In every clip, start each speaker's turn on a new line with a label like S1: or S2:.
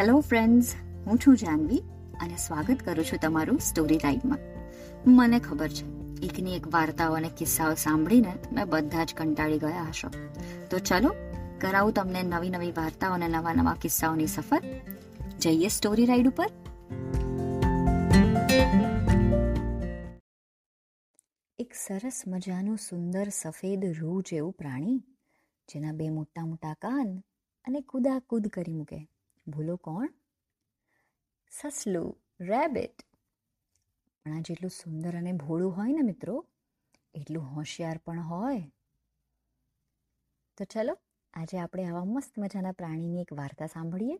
S1: Hello friends હું છું જાનવી અને સ્વાગત કરું છું તમારું સ્ટોરી ટાઈમમાં મને ખબર છે એકની એક વાર્તાઓ અને કિસ્સાઓ સાંભળીને તમે બધા જ કંટાળી ગયા હશો. તો ચલો, કરાવું તમને નવી નવી વાર્તાઓ અને નવા નવા કિસ્સાઓની સફર. જઈએ સ્ટોરી રાઈડ ઉપર. એક સરસ મજાનું સુંદર સફેદ રૂ જેવું પ્રાણી, જેના બે મોટા મોટા કાન અને કૂદાકૂદ કરી મૂકે. ભૂલો કોણ? સસલું રેબિટ પણ આ જેટલું સુંદર અને ભોળું હોય ને મિત્રો, એટલું હોશિયાર પણ હોય. તો ચલો, આજે આપણે આવા મસ્ત મજાના પ્રાણીની એક વાર્તા સાંભળીએ.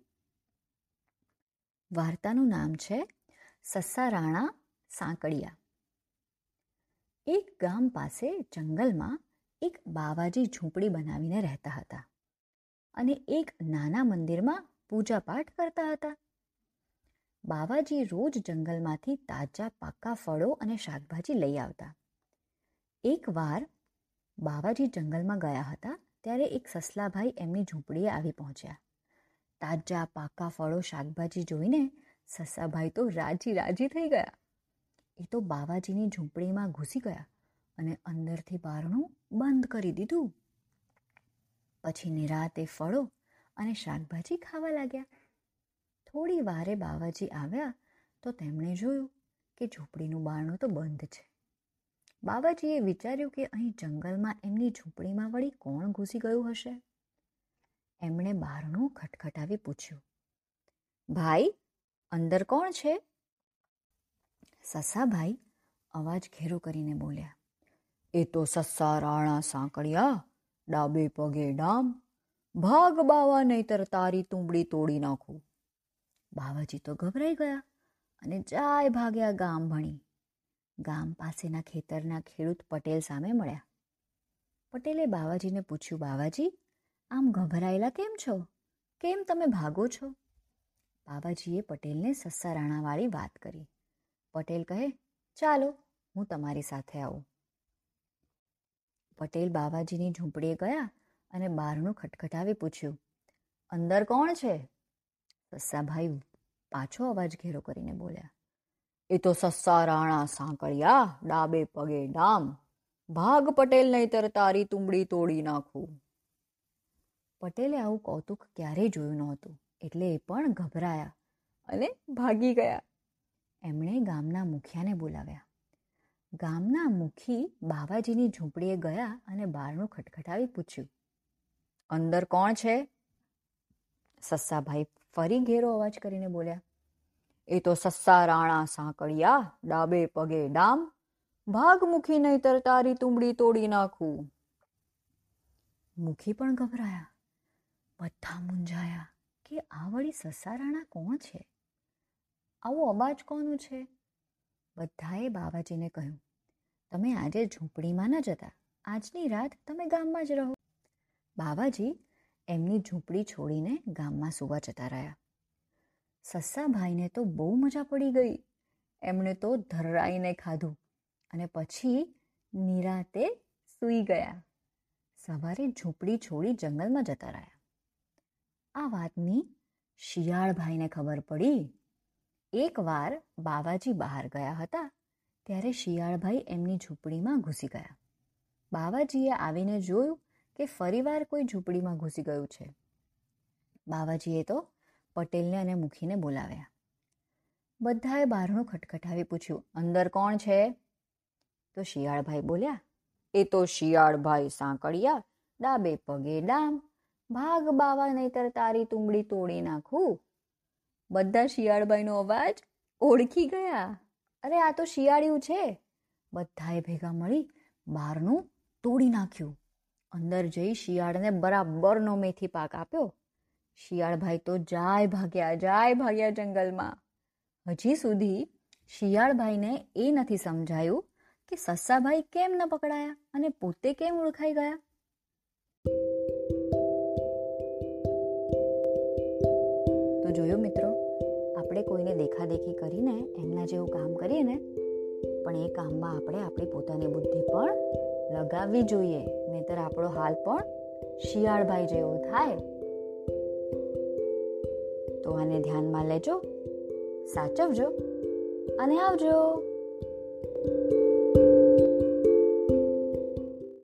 S1: વાર્તાનું નામ છે સસ્સા રાણા સાંકળિયા. એક ગામ પાસે જંગલમાં એક બાવાજી ઝૂંપડી બનાવીને રહેતા હતા અને એક નાના મંદિરમાં પૂજાપાઠ કરતા હતા. બાવાજી રોજ જંગલમાંથી તાજા પાકા ફળો અને શાકભાજી લઈ આવતા. એકવાર બાવાજી જંગલમાં ગયા હતા ત્યારે એક સસલાભાઈ એમની ઝૂંપડીએ આવી પહોંચ્યા. તાજા પાકા ફળો, શાકભાજી જોઈને સસાભાઈ તો રાજી રાજી થઈ ગયા. એ તો બાવાજીની ઝૂંપડીમાં ઘૂસી ગયા અને અંદરથી બારણું બંધ કરી દીધું. પછી નિરાતે ફળો અને શાકભાજી ખાવા લાગ્યા. થોડી વારે બાવાજી આવ્યા તો તેમણે જોયું કે ઝૂંપડીનું બારણું તો બંધ છે. બાવાજીએ વિચાર્યું કે અહીં જંગલમાં એમની ઝૂંપડીમાં વળી કોણ ઘૂસી ગયું હશે? એમણે બારણું ખટખટાવી પૂછ્યું. ભાઈ, અંદર કોણ છે? સસાભાઈ, અવાજ ઘેરો કરીને બોલ્યા. એ તો સસ્સા, રાણા, સાંકળિયા, ડાબે પગે ડામ ભાગ બાવા નહીતર તારી તુંબડી તોડી નાખું. બાવાજી તો ગભરાઈ ગયા અને જાય ભાગ્યા ગામ ભણી. ગામ પાસેના ખેતરના ખેડૂત પટેલ સામે મળ્યા. પટેલે બાવાજીને પૂછ્યું, બાવાજી, આમ ગભરાયેલા કેમ છો? કેમ તમે ભાગો છો? બાવાજીએ પટેલને સસ્સારાણાવાળી વાત કરી. પટેલ કહે, ચાલો, હું તમારી સાથે આવું. પટેલ બાવાજીની ઝૂંપડીએ ગયા અને બહારનું ખટખટાવી પૂછ્યું, અંદર કોણ છે? સસ્સાભાઈ પાછો અવાજ ઘેરો કરીને બોલ્યા, એ તો સસ્સા રાણા સાંકળિયા, ડાબે પગે ડામ, ભાગ પટેલ નહીતર તારી તુંબડી તોડી નાખું. પટેલે આવું કૌતુક ક્યારેય જોયું નહોતું એટલે એ પણ ગભરાયા અને ભાગી ગયા. એમણે ગામના મુખિયાને બોલાવ્યા. ગામના મુખી બાવાજીની ઝૂંપડીએ ગયા અને બારણું ખટખટાવી પૂછ્યું અંદર કોણ છે? સસ્સાભાઈ ફરી ઘેરો અવાજ કરીને બોલ્યા. એ તો સસ્સા રાણા સાંકળિયા, ડાબે પગે ડામ ભાગ મુખી નહીતર તારી તુંબડી તોડી નાખું. મુખી પણ ગભરાયા. બધા મૂંઝાયા કે આ વળી સસ્સા રાણા કોણ છે? આવો અવાજ કોનું છે? બધાએ બાવાજીને કહ્યું, તમે આજે ઝૂંપડીમાં ન જતા. આજની રાત તમે ગામમાં જ રહો. બાવાજી એમની ઝૂંપડી છોડીને ગામમાં સૂવા જતા રહ્યા. સસ્સાભાઈને તો બહુ મજા પડી ગઈ. એમણે તો ધરાઈને ખાધું અને પછી નિરાતે સૂઈ ગયા. સવારે ઝૂંપડી છોડી જંગલમાં જતા રહ્યા. આ વાતની શિયાળભાઈને ખબર પડી. એકવાર બાવાજી બહાર ગયા હતા ત્યારે શિયાળભાઈ એમની ઝૂંપડીમાં ઘૂસી ગયા. બાવાજીએ આવીને જોયું કે ફરીવાર કોઈ ઝૂંપડીમાં ઘૂસી ગયું છે? બાવાજીએ તો પટેલને અને મુખીને બોલાવ્યા. બધાએ બહારનું ખટખટાવી પૂછ્યું, અંદર કોણ છે? તો શિયાળભાઈ બોલ્યા, એ તો શિયાળભાઈ સાંકળિયા, ડાબે પગે ડામ, ભાગ બાવા નહીતર તારી તુંબડી તોડી નાખું. બધા શિયાળભાઈનો અવાજ ઓળખી ગયા. અરે, આ તો શિયાળિયું છે. બધાએ ભેગા મળી બહારનું તોડી નાખ્યું. અંદર જઈ શિયાળને બરાબરનો મેથી પાક આપ્યો. શિયાળભાઈ તો જાય ભાગ્યા જાય ભાગ્યા જંગલમાં. હજી સુધી શિયાળભાઈને એ નથી સમજાયું કે સસ્સાભાઈ કેમ ન પકડાયા અને પોતે કેમ ઓળખાઈ ગયા? તો જોયો મિત્રો, આપણે કોઈને દેખાદેખી કરીને એમના જેવું કામ કરીએ ને, પણ એ કામમાં આપણે આપણી પોતાની બુદ્ધિ પણ લગાવવી જોઈએ. નહીતર આપણો હાલ પણ શિયાળભાઈ જેવું થાય. તો આને ધ્યાનમાં લેજો સાચવજો અને આવજો.